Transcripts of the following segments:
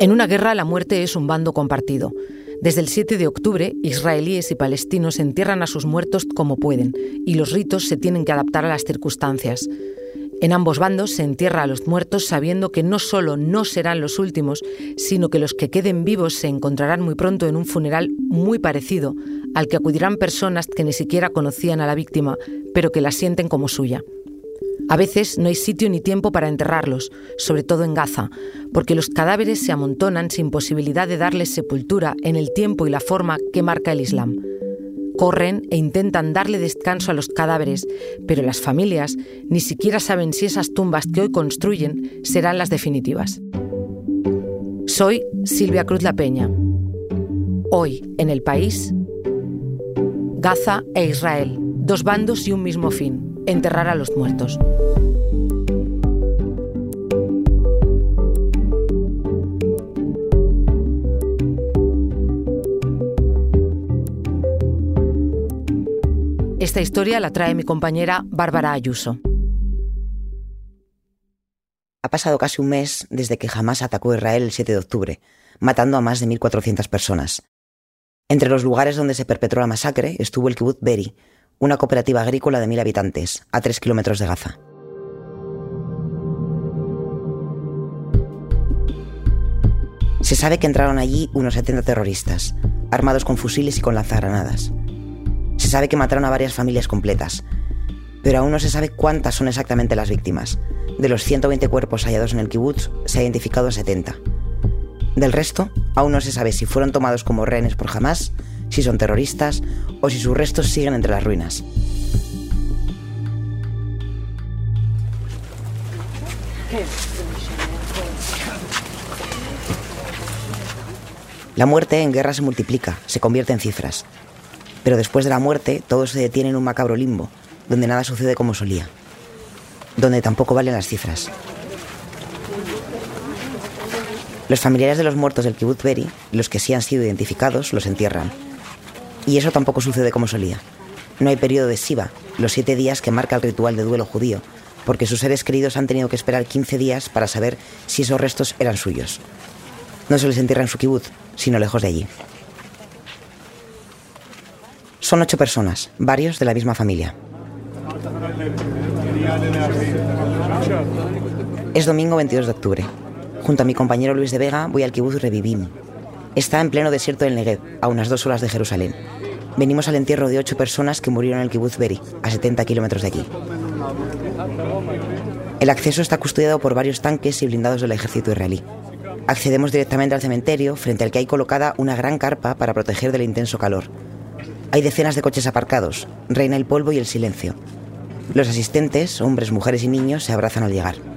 En una guerra la muerte es un bando compartido. Desde el 7 de octubre, israelíes y palestinos entierran a sus muertos como pueden, y los ritos se tienen que adaptar a las circunstancias. En ambos bandos se entierra a los muertos sabiendo que no solo no serán los últimos, sino que los que queden vivos se encontrarán muy pronto en un funeral muy parecido al que acudirán personas que ni siquiera conocían a la víctima, pero que la sienten como suya. A veces no hay sitio ni tiempo para enterrarlos, sobre todo en Gaza, porque los cadáveres se amontonan sin posibilidad de darles sepultura en el tiempo y la forma que marca el Islam. Corren e intentan darle descanso a los cadáveres, pero las familias ni siquiera saben si esas tumbas que hoy construyen serán las definitivas. Soy Silvia Cruz La Peña. Hoy, en el país, Gaza e Israel, dos bandos y un mismo fin enterrar a los muertos. Esta historia la trae mi compañera Bárbara Ayuso. Ha pasado casi un mes desde que Hamas atacó Israel el 7 de octubre, matando a más de 1.400 personas. Entre los lugares donde se perpetró la masacre estuvo el kibbutz Beri, una cooperativa agrícola de mil habitantes, a tres kilómetros de Gaza. Se sabe que entraron allí unos 70 terroristas, armados con fusiles y con lanzagranadas. Se sabe que mataron a varias familias completas, pero aún no se sabe cuántas son exactamente las víctimas. De los 120 cuerpos hallados en el kibutz, se ha identificado a 70. Del resto, aún no se sabe si fueron tomados como rehenes por Hamas si son terroristas o si sus restos siguen entre las ruinas. La muerte en guerra se multiplica, se convierte en cifras. Pero después de la muerte, todo se detiene en un macabro limbo, donde nada sucede como solía. Donde tampoco valen las cifras. Los familiares de los muertos del kibbutz Beri, los que sí han sido identificados, los entierran. Y eso tampoco sucede como solía. No hay periodo de Siva, los siete días que marca el ritual de duelo judío, porque sus seres queridos han tenido que esperar 15 días para saber si esos restos eran suyos. No se les entierra en su kibutz, sino lejos de allí. Son ocho personas, varios de la misma familia. Es domingo 22 de octubre. Junto a mi compañero Luis de Vega voy al kibutz Revivim, Está en pleno desierto del Negev, a unas dos horas de Jerusalén. Venimos al entierro de ocho personas que murieron en el kibbutz Beri, a 70 kilómetros de aquí. El acceso está custodiado por varios tanques y blindados del ejército israelí. Accedemos directamente al cementerio, frente al que hay colocada una gran carpa para proteger del intenso calor. Hay decenas de coches aparcados, reina el polvo y el silencio. Los asistentes, hombres, mujeres y niños, se abrazan al llegar.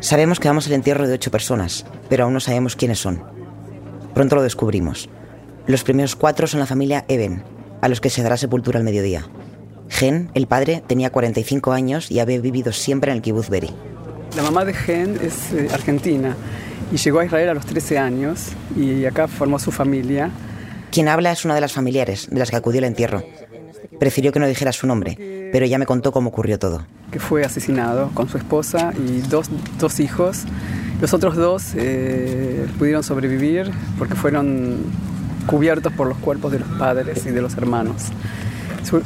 Sabemos que vamos al entierro de ocho personas, pero aún no sabemos quiénes son. Pronto lo descubrimos. Los primeros cuatro son la familia Eben, a los que se dará sepultura al mediodía. Gen, el padre, tenía 45 años y había vivido siempre en el kibbutz Beri. La mamá de Gen es eh, argentina y llegó a Israel a los 13 años y acá formó su familia. Quien habla es una de las familiares de las que acudió al entierro. Prefirió que no dijera su nombre, pero ya me contó cómo ocurrió todo. Que fue asesinado con su esposa y dos, dos hijos. Los otros dos eh, pudieron sobrevivir porque fueron cubiertos por los cuerpos de los padres y de los hermanos.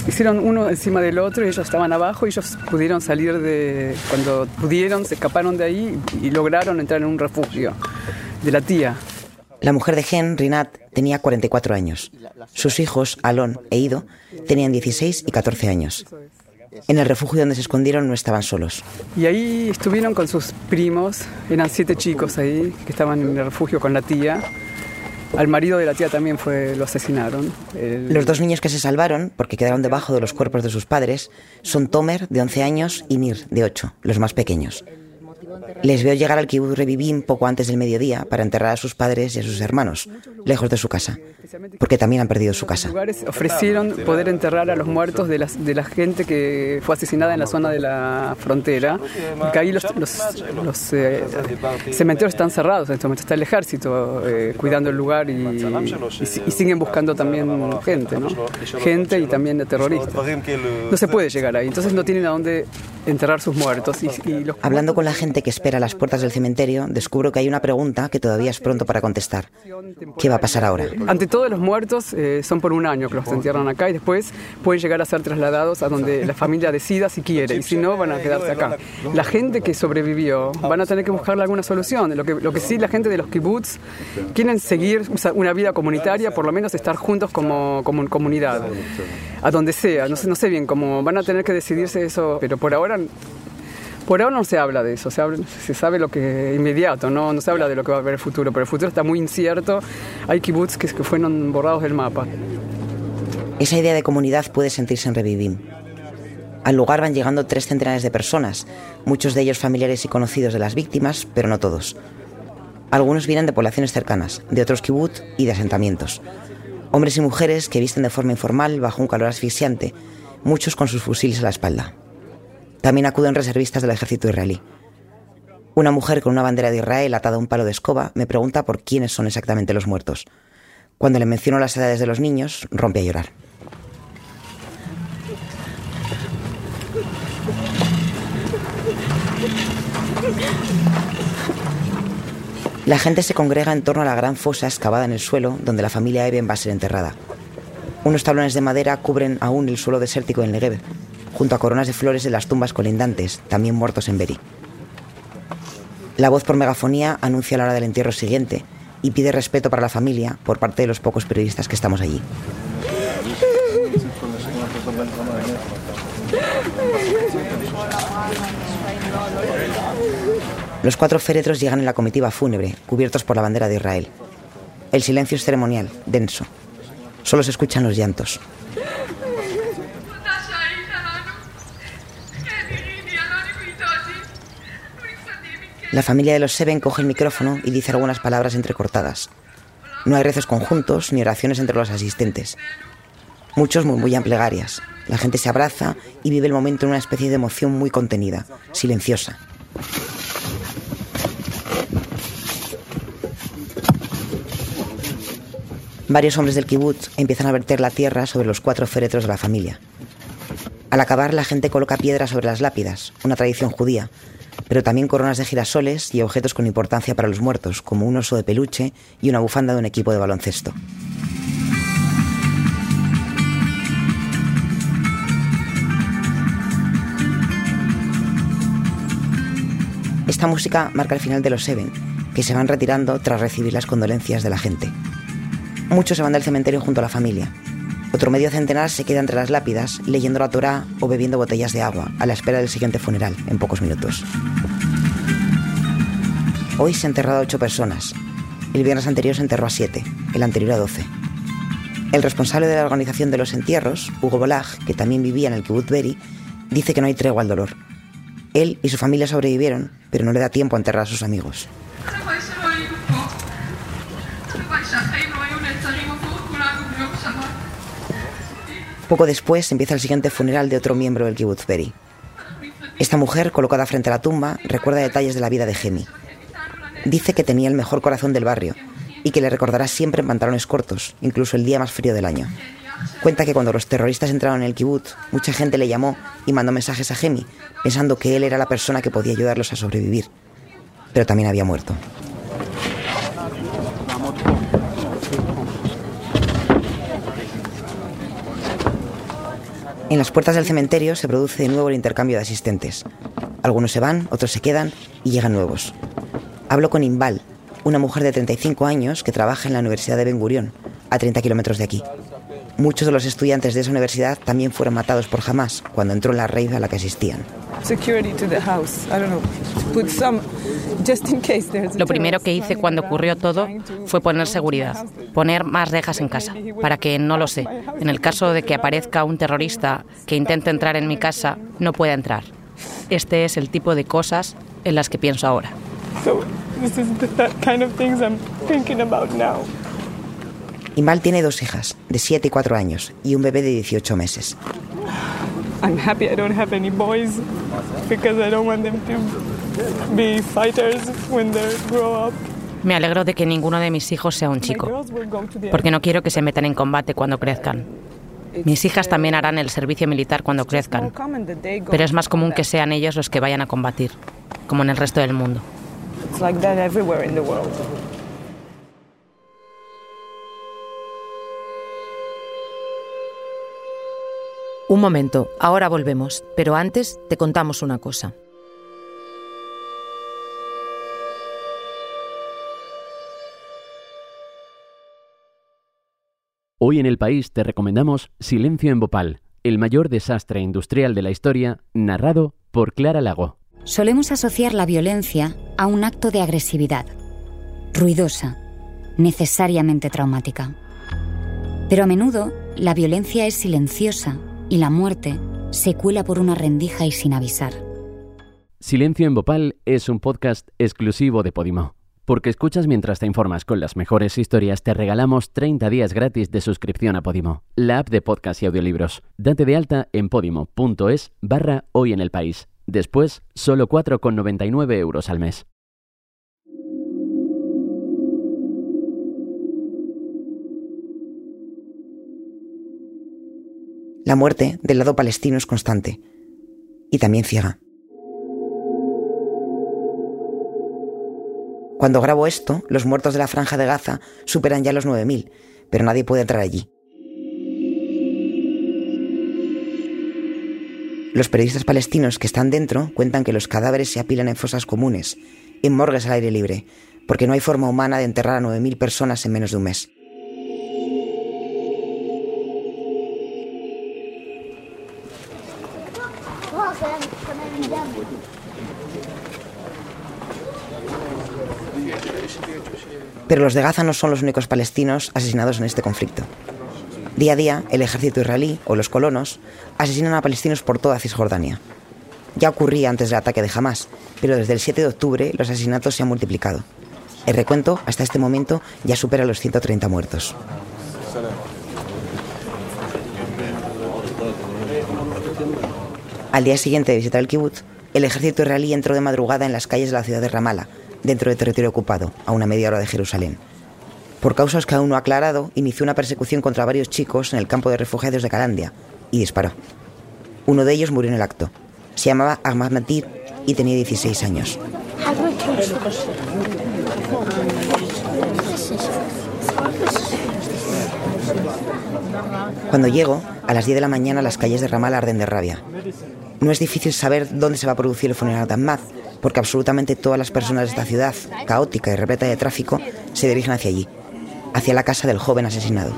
Hicieron uno encima del otro y ellos estaban abajo y ellos pudieron salir de... Cuando pudieron, se escaparon de ahí y lograron entrar en un refugio de la tía. La mujer de Gen, Rinat, tenía 44 años. Sus hijos, Alon e Ido, tenían 16 y 14 años. En el refugio donde se escondieron no estaban solos. Y ahí estuvieron con sus primos, eran siete chicos ahí que estaban en el refugio con la tía. Al marido de la tía también fue, lo asesinaron. Los dos niños que se salvaron, porque quedaron debajo de los cuerpos de sus padres, son Tomer, de 11 años, y Nir, de 8, los más pequeños. Les veo llegar al kibbutz Revivim poco antes del mediodía para enterrar a sus padres y a sus hermanos, lejos de su casa, porque también han perdido su casa. Ofrecieron poder enterrar a los muertos de, de la gente que fue asesinada en la zona de la frontera, porque ahí los, los, eh, cementerios están cerrados en este momento, está el ejército eh, cuidando el lugar y, y, siguen buscando también gente, ¿no? gente y también terroristas. No se puede llegar ahí, entonces no tienen a dónde enterrar sus muertos. Y, Hablando con la gente que espera a las puertas del cementerio, descubro que hay una pregunta que todavía es pronto para contestar. ¿Qué va a pasar ahora? Ante todo, los muertos eh, son por un año que los entierran acá y después pueden llegar a ser trasladados a donde la familia decida si quiere y si no, van a quedarse acá. La gente que sobrevivió van a tener que buscarle alguna solución. Lo que, lo que sí, la gente de los kibbutz quieren seguir una vida comunitaria, por lo menos estar juntos como, como comunidad, a donde sea. No sé, no sé bien cómo van a tener que decidirse eso, pero por ahora por ahora no se habla de eso, se, se sabe lo que inmediato, ¿no? no se habla de lo que va a haber el futuro, pero el futuro está muy incierto. Hay kibbutz que, que fueron borrados del mapa. Esa idea de comunidad puede sentirse en Revivim. Al lugar van llegando tres centenares de personas, muchos de ellos familiares y conocidos de las víctimas, pero no todos. Algunos vienen de poblaciones cercanas, de otros kibbutz y de asentamientos. Hombres y mujeres que visten de forma informal bajo un calor asfixiante, muchos con sus fusiles a la espalda. También acuden reservistas del ejército israelí. Una mujer con una bandera de Israel atada a un palo de escoba me pregunta por quiénes son exactamente los muertos. Cuando le menciono las edades de los niños, rompe a llorar. La gente se congrega en torno a la gran fosa excavada en el suelo donde la familia Eben va a ser enterrada. Unos tablones de madera cubren aún el suelo desértico en Negev, junto a coronas de flores de las tumbas colindantes, también muertos en Beri. La voz por megafonía anuncia la hora del entierro siguiente y pide respeto para la familia por parte de los pocos periodistas que estamos allí. Los cuatro féretros llegan en la comitiva fúnebre, cubiertos por la bandera de Israel. El silencio es ceremonial, denso. Solo se escuchan los llantos. La familia de los Seven coge el micrófono y dice algunas palabras entrecortadas. No hay rezos conjuntos ni oraciones entre los asistentes. Muchos murmullan plegarias. La gente se abraza y vive el momento en una especie de emoción muy contenida, silenciosa. Varios hombres del kibutz empiezan a verter la tierra sobre los cuatro féretros de la familia. Al acabar, la gente coloca piedras sobre las lápidas, una tradición judía, pero también coronas de girasoles y objetos con importancia para los muertos, como un oso de peluche y una bufanda de un equipo de baloncesto. Esta música marca el final de los Seven, que se van retirando tras recibir las condolencias de la gente. Muchos se van del cementerio junto a la familia. Otro medio centenar se queda entre las lápidas, leyendo la Torá o bebiendo botellas de agua, a la espera del siguiente funeral, en pocos minutos. Hoy se han enterrado a ocho personas. El viernes anterior se enterró a siete, el anterior a doce. El responsable de la organización de los entierros, Hugo Bolag, que también vivía en el kibbutz Beri, dice que no hay tregua al dolor. Él y su familia sobrevivieron, pero no le da tiempo a enterrar a sus amigos. Poco después empieza el siguiente funeral de otro miembro del kibbutz Beri. Esta mujer, colocada frente a la tumba, recuerda detalles de la vida de Gemi, Dice que tenía el mejor corazón del barrio y que le recordará siempre en pantalones cortos, incluso el día más frío del año. Cuenta que cuando los terroristas entraron en el kibutz, mucha gente le llamó y mandó mensajes a Gemi, pensando que él era la persona que podía ayudarlos a sobrevivir. Pero también había muerto. En las puertas del cementerio se produce de nuevo el intercambio de asistentes. Algunos se van, otros se quedan y llegan nuevos. Hablo con Imbal, una mujer de 35 años que trabaja en la Universidad de Ben Gurion, a 30 kilómetros de aquí. Muchos de los estudiantes de esa universidad también fueron matados por Hamas cuando entró en la raíz a la que asistían. Lo primero que hice cuando ocurrió todo fue poner seguridad, poner más rejas en casa, para que, no lo sé, en el caso de que aparezca un terrorista que intente entrar en mi casa, no pueda entrar. Este es el tipo de cosas en las que pienso ahora. Imal tiene dos hijas, de 7 y 4 años, y un bebé de 18 meses. I'm happy I don't have any boys because I don't want them to be fighters when they grow up. Me alegro de que ninguno de mis hijos sea un chico, porque no quiero que se metan en combate cuando crezcan. Mis hijas también harán el servicio militar cuando crezcan, pero es más común que sean ellos los que vayan a combatir, como en el resto del mundo. Un momento, ahora volvemos, pero antes te contamos una cosa. Hoy en el país te recomendamos Silencio en Bhopal, el mayor desastre industrial de la historia, narrado por Clara Lago. Solemos asociar la violencia a un acto de agresividad, ruidosa, necesariamente traumática. Pero a menudo la violencia es silenciosa y la muerte se cuela por una rendija y sin avisar. Silencio en Bhopal es un podcast exclusivo de Podimo. Porque escuchas mientras te informas con las mejores historias, te regalamos 30 días gratis de suscripción a Podimo, la app de podcast y audiolibros. Date de alta en podimo.es barra hoy en el país. Después, solo 4,99 euros al mes. La muerte del lado palestino es constante y también ciega. Cuando grabo esto, los muertos de la franja de Gaza superan ya los 9.000, pero nadie puede entrar allí. Los periodistas palestinos que están dentro cuentan que los cadáveres se apilan en fosas comunes, en morgues al aire libre, porque no hay forma humana de enterrar a 9.000 personas en menos de un mes. Pero los de Gaza no son los únicos palestinos asesinados en este conflicto. Día a día, el ejército israelí o los colonos asesinan a palestinos por toda Cisjordania. Ya ocurría antes del ataque de Hamas, pero desde el 7 de octubre los asesinatos se han multiplicado. El recuento hasta este momento ya supera los 130 muertos. Al día siguiente de visitar el kibbutz, el ejército israelí entró de madrugada en las calles de la ciudad de Ramallah dentro del territorio ocupado, a una media hora de Jerusalén. Por causas que aún no ha aclarado, inició una persecución contra varios chicos en el campo de refugiados de Calandia y disparó. Uno de ellos murió en el acto. Se llamaba Ahmad Matir y tenía 16 años. Cuando llego, a las 10 de la mañana las calles de Ramal arden de rabia. No es difícil saber dónde se va a producir el funeral de Ahmad, porque absolutamente todas las personas de esta ciudad, caótica y repleta de tráfico, se dirigen hacia allí, hacia la casa del joven asesinado.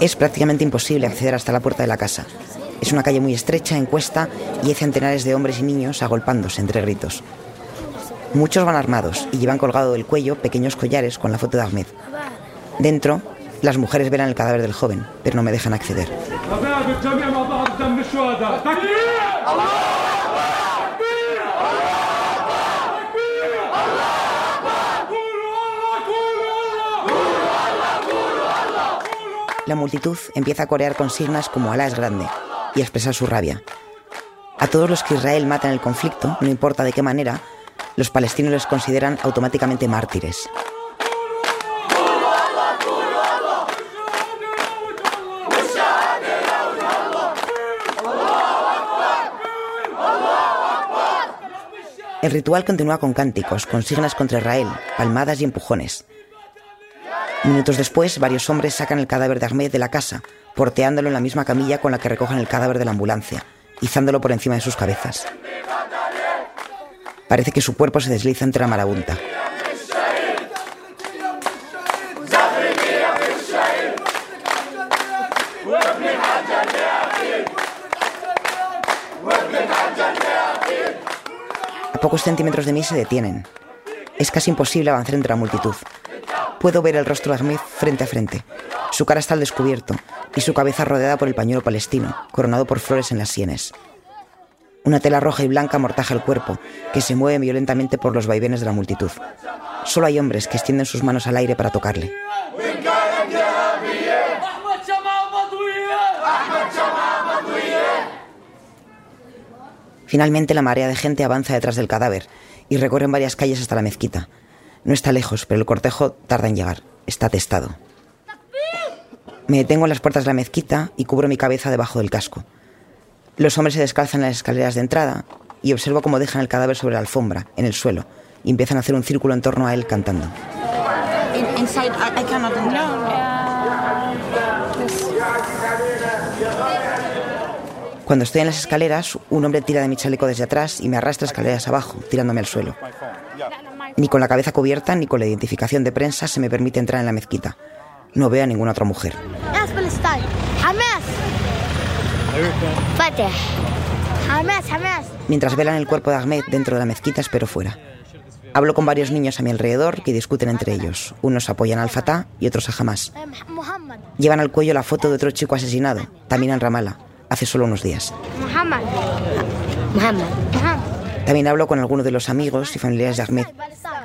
Es prácticamente imposible acceder hasta la puerta de la casa. Es una calle muy estrecha, en cuesta, y hay centenares de hombres y niños agolpándose entre gritos. Muchos van armados y llevan colgado del cuello pequeños collares con la foto de Ahmed. Dentro, las mujeres verán el cadáver del joven, pero no me dejan acceder. La multitud empieza a corear consignas como Alá es grande y a expresar su rabia. A todos los que Israel mata en el conflicto, no importa de qué manera, los palestinos les consideran automáticamente mártires. El ritual continúa con cánticos, consignas contra Israel, palmadas y empujones. Minutos después, varios hombres sacan el cadáver de Ahmed de la casa, porteándolo en la misma camilla con la que recogen el cadáver de la ambulancia, izándolo por encima de sus cabezas. Parece que su cuerpo se desliza entre la marabunta. A pocos centímetros de mí se detienen. Es casi imposible avanzar entre la multitud. Puedo ver el rostro de Ahmed frente a frente. Su cara está al descubierto y su cabeza rodeada por el pañuelo palestino, coronado por flores en las sienes. Una tela roja y blanca amortaja el cuerpo, que se mueve violentamente por los vaivenes de la multitud. Solo hay hombres que extienden sus manos al aire para tocarle. Finalmente la marea de gente avanza detrás del cadáver y recorren varias calles hasta la mezquita. No está lejos, pero el cortejo tarda en llegar. Está atestado. Me detengo en las puertas de la mezquita y cubro mi cabeza debajo del casco. Los hombres se descalzan en las escaleras de entrada y observo cómo dejan el cadáver sobre la alfombra, en el suelo, y empiezan a hacer un círculo en torno a él cantando. Cuando estoy en las escaleras, un hombre tira de mi chaleco desde atrás y me arrastra escaleras abajo, tirándome al suelo. Ni con la cabeza cubierta ni con la identificación de prensa se me permite entrar en la mezquita. No veo a ninguna otra mujer. Mientras velan el cuerpo de Ahmed dentro de la mezquita, espero fuera. Hablo con varios niños a mi alrededor que discuten entre ellos. Unos apoyan al Fatah y otros a Hamas. Llevan al cuello la foto de otro chico asesinado, también en Ramallah, hace solo unos días. También hablo con algunos de los amigos y familiares de Ahmed,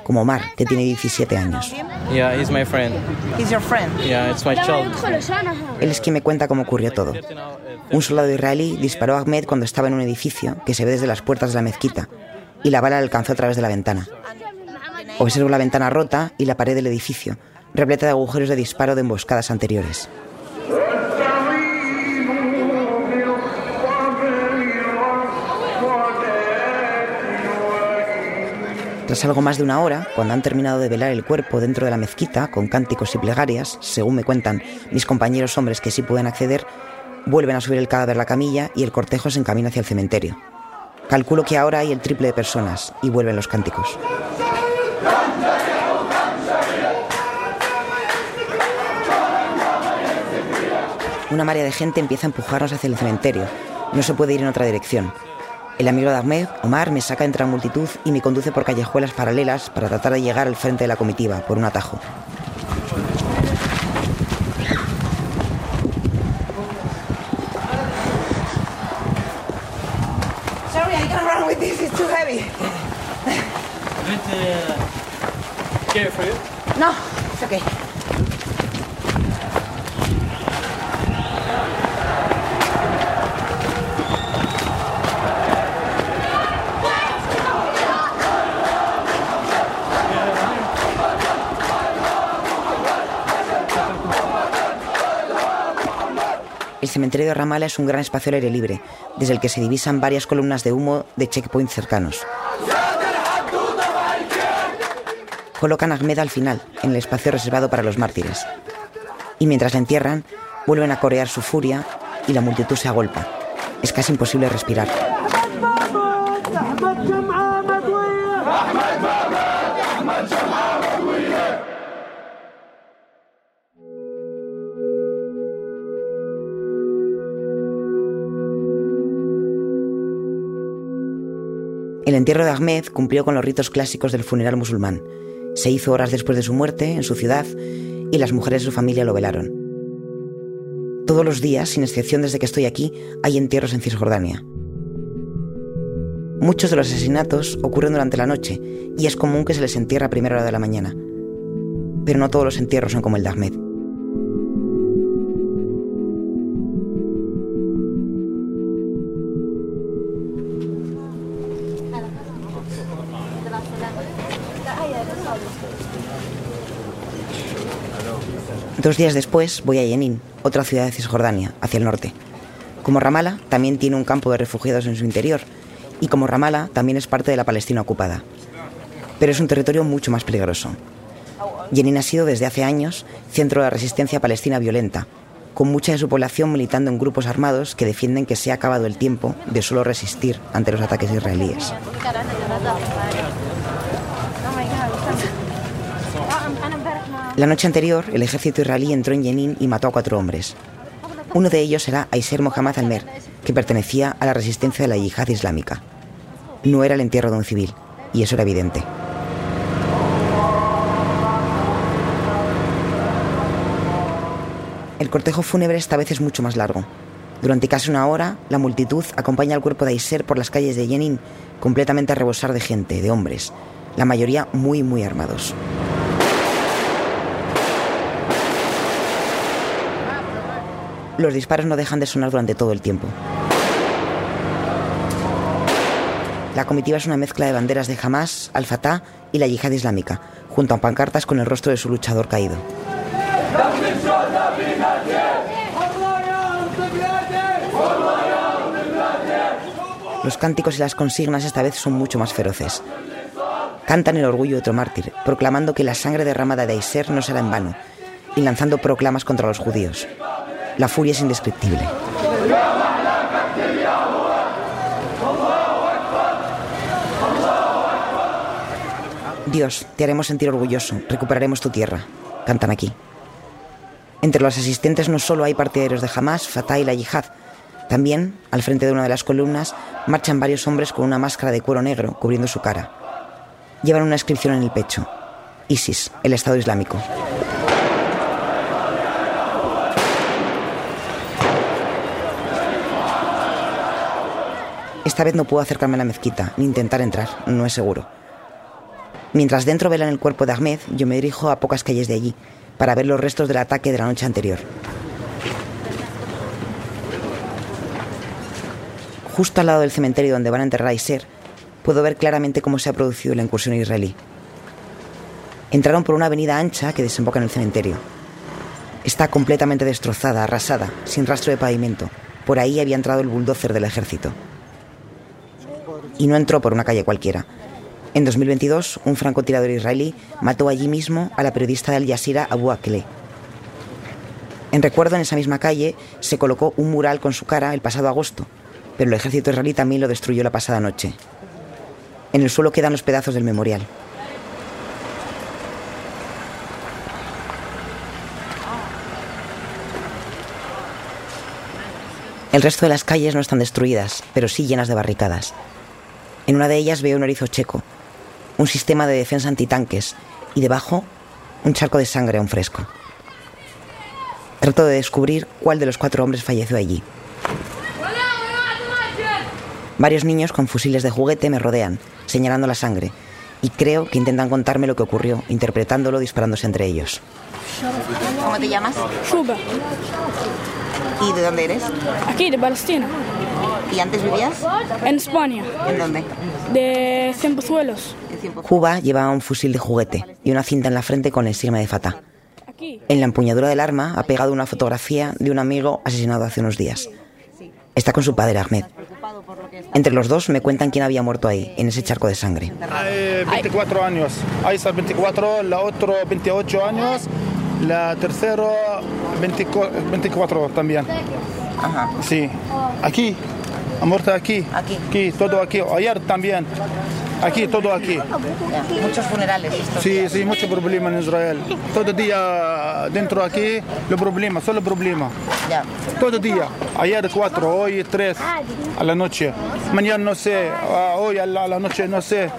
como Omar, que tiene 17 años. Él es quien me cuenta cómo ocurrió todo. Un soldado israelí disparó a Ahmed cuando estaba en un edificio que se ve desde las puertas de la mezquita y la bala le alcanzó a través de la ventana. Observo la ventana rota y la pared del edificio, repleta de agujeros de disparo de emboscadas anteriores. Tras algo más de una hora, cuando han terminado de velar el cuerpo dentro de la mezquita con cánticos y plegarias, según me cuentan mis compañeros hombres que sí pueden acceder, vuelven a subir el cadáver a la camilla y el cortejo se encamina hacia el cementerio. Calculo que ahora hay el triple de personas y vuelven los cánticos. Una marea de gente empieza a empujarnos hacia el cementerio. No se puede ir en otra dirección. El amigo de Ahmed, Omar, me saca entre la multitud y me conduce por callejuelas paralelas para tratar de llegar al frente de la comitiva, por un atajo. Sorry, I can't run with this. It's too heavy. No, it's okay. Cementerio de Ramala es un gran espacio al aire libre, desde el que se divisan varias columnas de humo de checkpoints cercanos. Colocan a Ahmed al final, en el espacio reservado para los mártires. Y mientras la entierran, vuelven a corear su furia y la multitud se agolpa. Es casi imposible respirar. El entierro de Ahmed cumplió con los ritos clásicos del funeral musulmán. Se hizo horas después de su muerte en su ciudad y las mujeres de su familia lo velaron. Todos los días, sin excepción desde que estoy aquí, hay entierros en Cisjordania. Muchos de los asesinatos ocurren durante la noche y es común que se les entierre a primera hora de la mañana. Pero no todos los entierros son como el de Ahmed. Dos días después voy a Jenin, otra ciudad de Cisjordania, hacia el norte. Como Ramala, también tiene un campo de refugiados en su interior, y como Ramala, también es parte de la Palestina ocupada. Pero es un territorio mucho más peligroso. Jenin ha sido desde hace años centro de la resistencia palestina violenta, con mucha de su población militando en grupos armados que defienden que se ha acabado el tiempo de solo resistir ante los ataques israelíes. La noche anterior, el ejército israelí entró en Jenin y mató a cuatro hombres. Uno de ellos era Aiser Mohammad Almer, que pertenecía a la resistencia de la yihad islámica. No era el entierro de un civil, y eso era evidente. El cortejo fúnebre esta vez es mucho más largo. Durante casi una hora, la multitud acompaña al cuerpo de Aiser por las calles de Jenin, completamente a rebosar de gente, de hombres, la mayoría muy, muy armados. Los disparos no dejan de sonar durante todo el tiempo. la comitiva es una mezcla de banderas de Hamas, Al-Fatah y la yihad islámica, junto a pancartas con el rostro de su luchador caído. Los cánticos y las consignas esta vez son mucho más feroces. Cantan el orgullo de otro mártir, proclamando que la sangre derramada de Aiser no será en vano, y lanzando proclamas contra los judíos. La furia es indescriptible. Dios, te haremos sentir orgulloso, recuperaremos tu tierra. Cantan aquí. Entre los asistentes no solo hay partidarios de Hamas, Fatah y la Yihad. También, al frente de una de las columnas, marchan varios hombres con una máscara de cuero negro cubriendo su cara. Llevan una inscripción en el pecho. ISIS, el Estado Islámico. Esta vez no puedo acercarme a la mezquita, ni intentar entrar, no es seguro. Mientras dentro velan el cuerpo de Ahmed, yo me dirijo a pocas calles de allí, para ver los restos del ataque de la noche anterior. Justo al lado del cementerio donde van a enterrar a Iser, puedo ver claramente cómo se ha producido la incursión israelí. Entraron por una avenida ancha que desemboca en el cementerio. Está completamente destrozada, arrasada, sin rastro de pavimento. Por ahí había entrado el bulldozer del ejército. Y no entró por una calle cualquiera. En 2022, un francotirador israelí mató allí mismo a la periodista de Al Jazeera Abu Akleh. En recuerdo, en esa misma calle se colocó un mural con su cara el pasado agosto, pero el ejército israelí también lo destruyó la pasada noche. En el suelo quedan los pedazos del memorial. El resto de las calles no están destruidas, pero sí llenas de barricadas. En una de ellas veo un erizo checo, un sistema de defensa antitanques y debajo un charco de sangre aún fresco. Trato de descubrir cuál de los cuatro hombres falleció allí. Varios niños con fusiles de juguete me rodean, señalando la sangre, y creo que intentan contarme lo que ocurrió, interpretándolo disparándose entre ellos. ¿Cómo te llamas? Shuba, ¿Y de dónde eres? aquí de Palestina, ¿Y antes vivías? en España, ¿En dónde? de Cienpozuelos. Cuba llevaba un fusil de juguete y una cinta en la frente con el sigma de Fatah. Aquí, En la empuñadura del arma ha pegado una fotografía de un amigo asesinado hace unos días. Está con su padre, Ahmed. Entre los dos me cuentan quién había muerto ahí, en ese charco de sangre. Hay 24 años. Aisa 24, la otra 28 años, la tercera 24, 24 también. Sí. Aquí. Ha muerto aquí. Aquí. Aquí, todo aquí. Ayer también. Aquí, todo aquí. Muchos funerales. Sí, sí, mucho problema en Israel. Todo día dentro aquí, los problemas, solo problemas. Ya. Todo día. Ayer cuatro, hoy tres a la noche. Mañana no sé, hoy a la, a la noche no sé.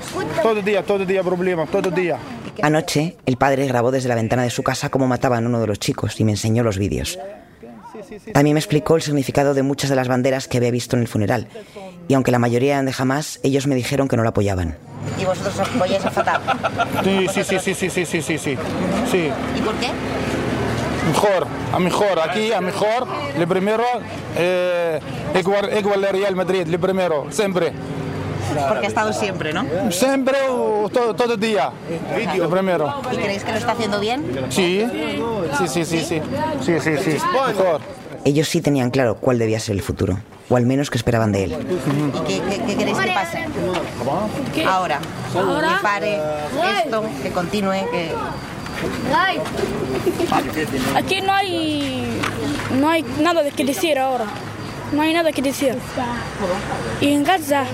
Todo día, todo día problemas, todo día. Anoche, el padre grabó desde la ventana de su casa cómo mataban a uno de los chicos y me enseñó los vídeos. También me explicó el significado de muchas de las banderas que había visto en el funeral. Y aunque la mayoría eran de Hamas, ellos me dijeron que no lo apoyaban. ¿Y vosotros apoyáis a Fatah? Sí, sí, sí, sí, sí, sí, sí, sí, sí. Sí, ¿Y por qué? mejor, a mejor, aquí a mejor, lo primero, eh, igual, igual el Real Madrid, lo primero, siempre. Porque ha estado siempre, ¿no? Siempre, o todo, todo el día, lo primero. ¿Y creéis que lo está haciendo bien? Sí, sí, sí, sí, sí, sí, sí, sí, mejor. Ellos sí tenían claro cuál debía ser el futuro, o al menos que esperaban de él. ¿Y qué, qué- qué queréis que pase? Ahora. Que pare esto, que continúe, que... aquí no hay, no hay nada de que decir ahora. No hay nada que decir. Y en Gaza,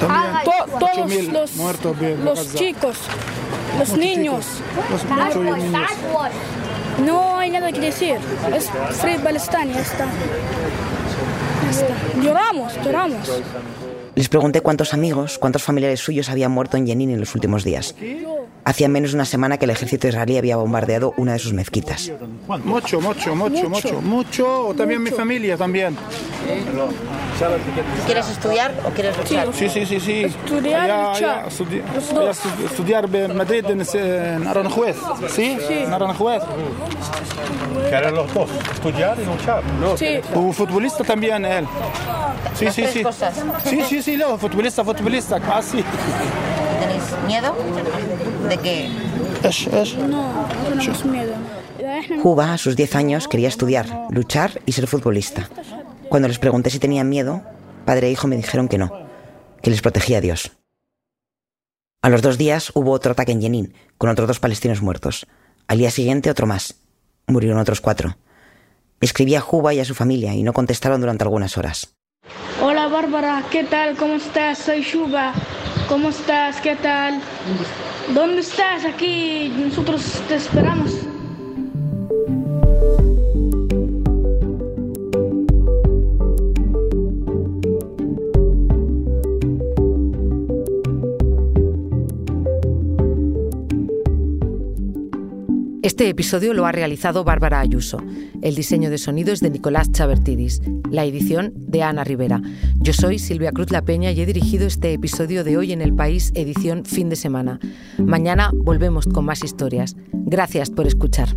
to- todos 8.000 los, los Gaza. chicos, los niños, Los muchos niños. no hay nada que decir. Es Free Palestina, ya está. Ya está. Lloramos, lloramos. Les pregunté cuántos amigos, cuántos familiares suyos habían muerto en Jenin en los últimos días. Hacía menos de una semana que el ejército israelí había bombardeado una de sus mezquitas. Mucho, mucho, mucho, mucho, mucho. O también mi familia también. ¿Quieres estudiar o quieres luchar? Sí, sí, sí, sí. Estudiar luchar. estudiar en Madrid, en, en Aranjuez. ¿Sí? En Aranjuez. Quieren los dos, estudiar y luchar. Sí. O futbolista también él. Sí, Las sí, tres sí. cosas. Sí, sí, sí, no, futbolista, futbolista, casi tenéis miedo de que... Es, es. No, no tenemos miedo. Cuba, a sus 10 años, quería estudiar, luchar y ser futbolista. Cuando les pregunté si tenían miedo, padre e hijo me dijeron que no, que les protegía a Dios. A los dos días hubo otro ataque en Jenin, con otros dos palestinos muertos. Al día siguiente otro más. Murieron otros cuatro. Escribí a Juba y a su familia y no contestaron durante algunas horas. Hola Bárbara, ¿qué tal? ¿Cómo estás? Soy Juba. ¿Cómo estás? ¿Qué tal? ¿Dónde estás? Aquí nosotros te esperamos. Este episodio lo ha realizado Bárbara Ayuso. El diseño de sonido es de Nicolás Chabertidis. La edición de Ana Rivera. Yo soy Silvia Cruz La Peña y he dirigido este episodio de Hoy en el País, edición fin de semana. Mañana volvemos con más historias. Gracias por escuchar.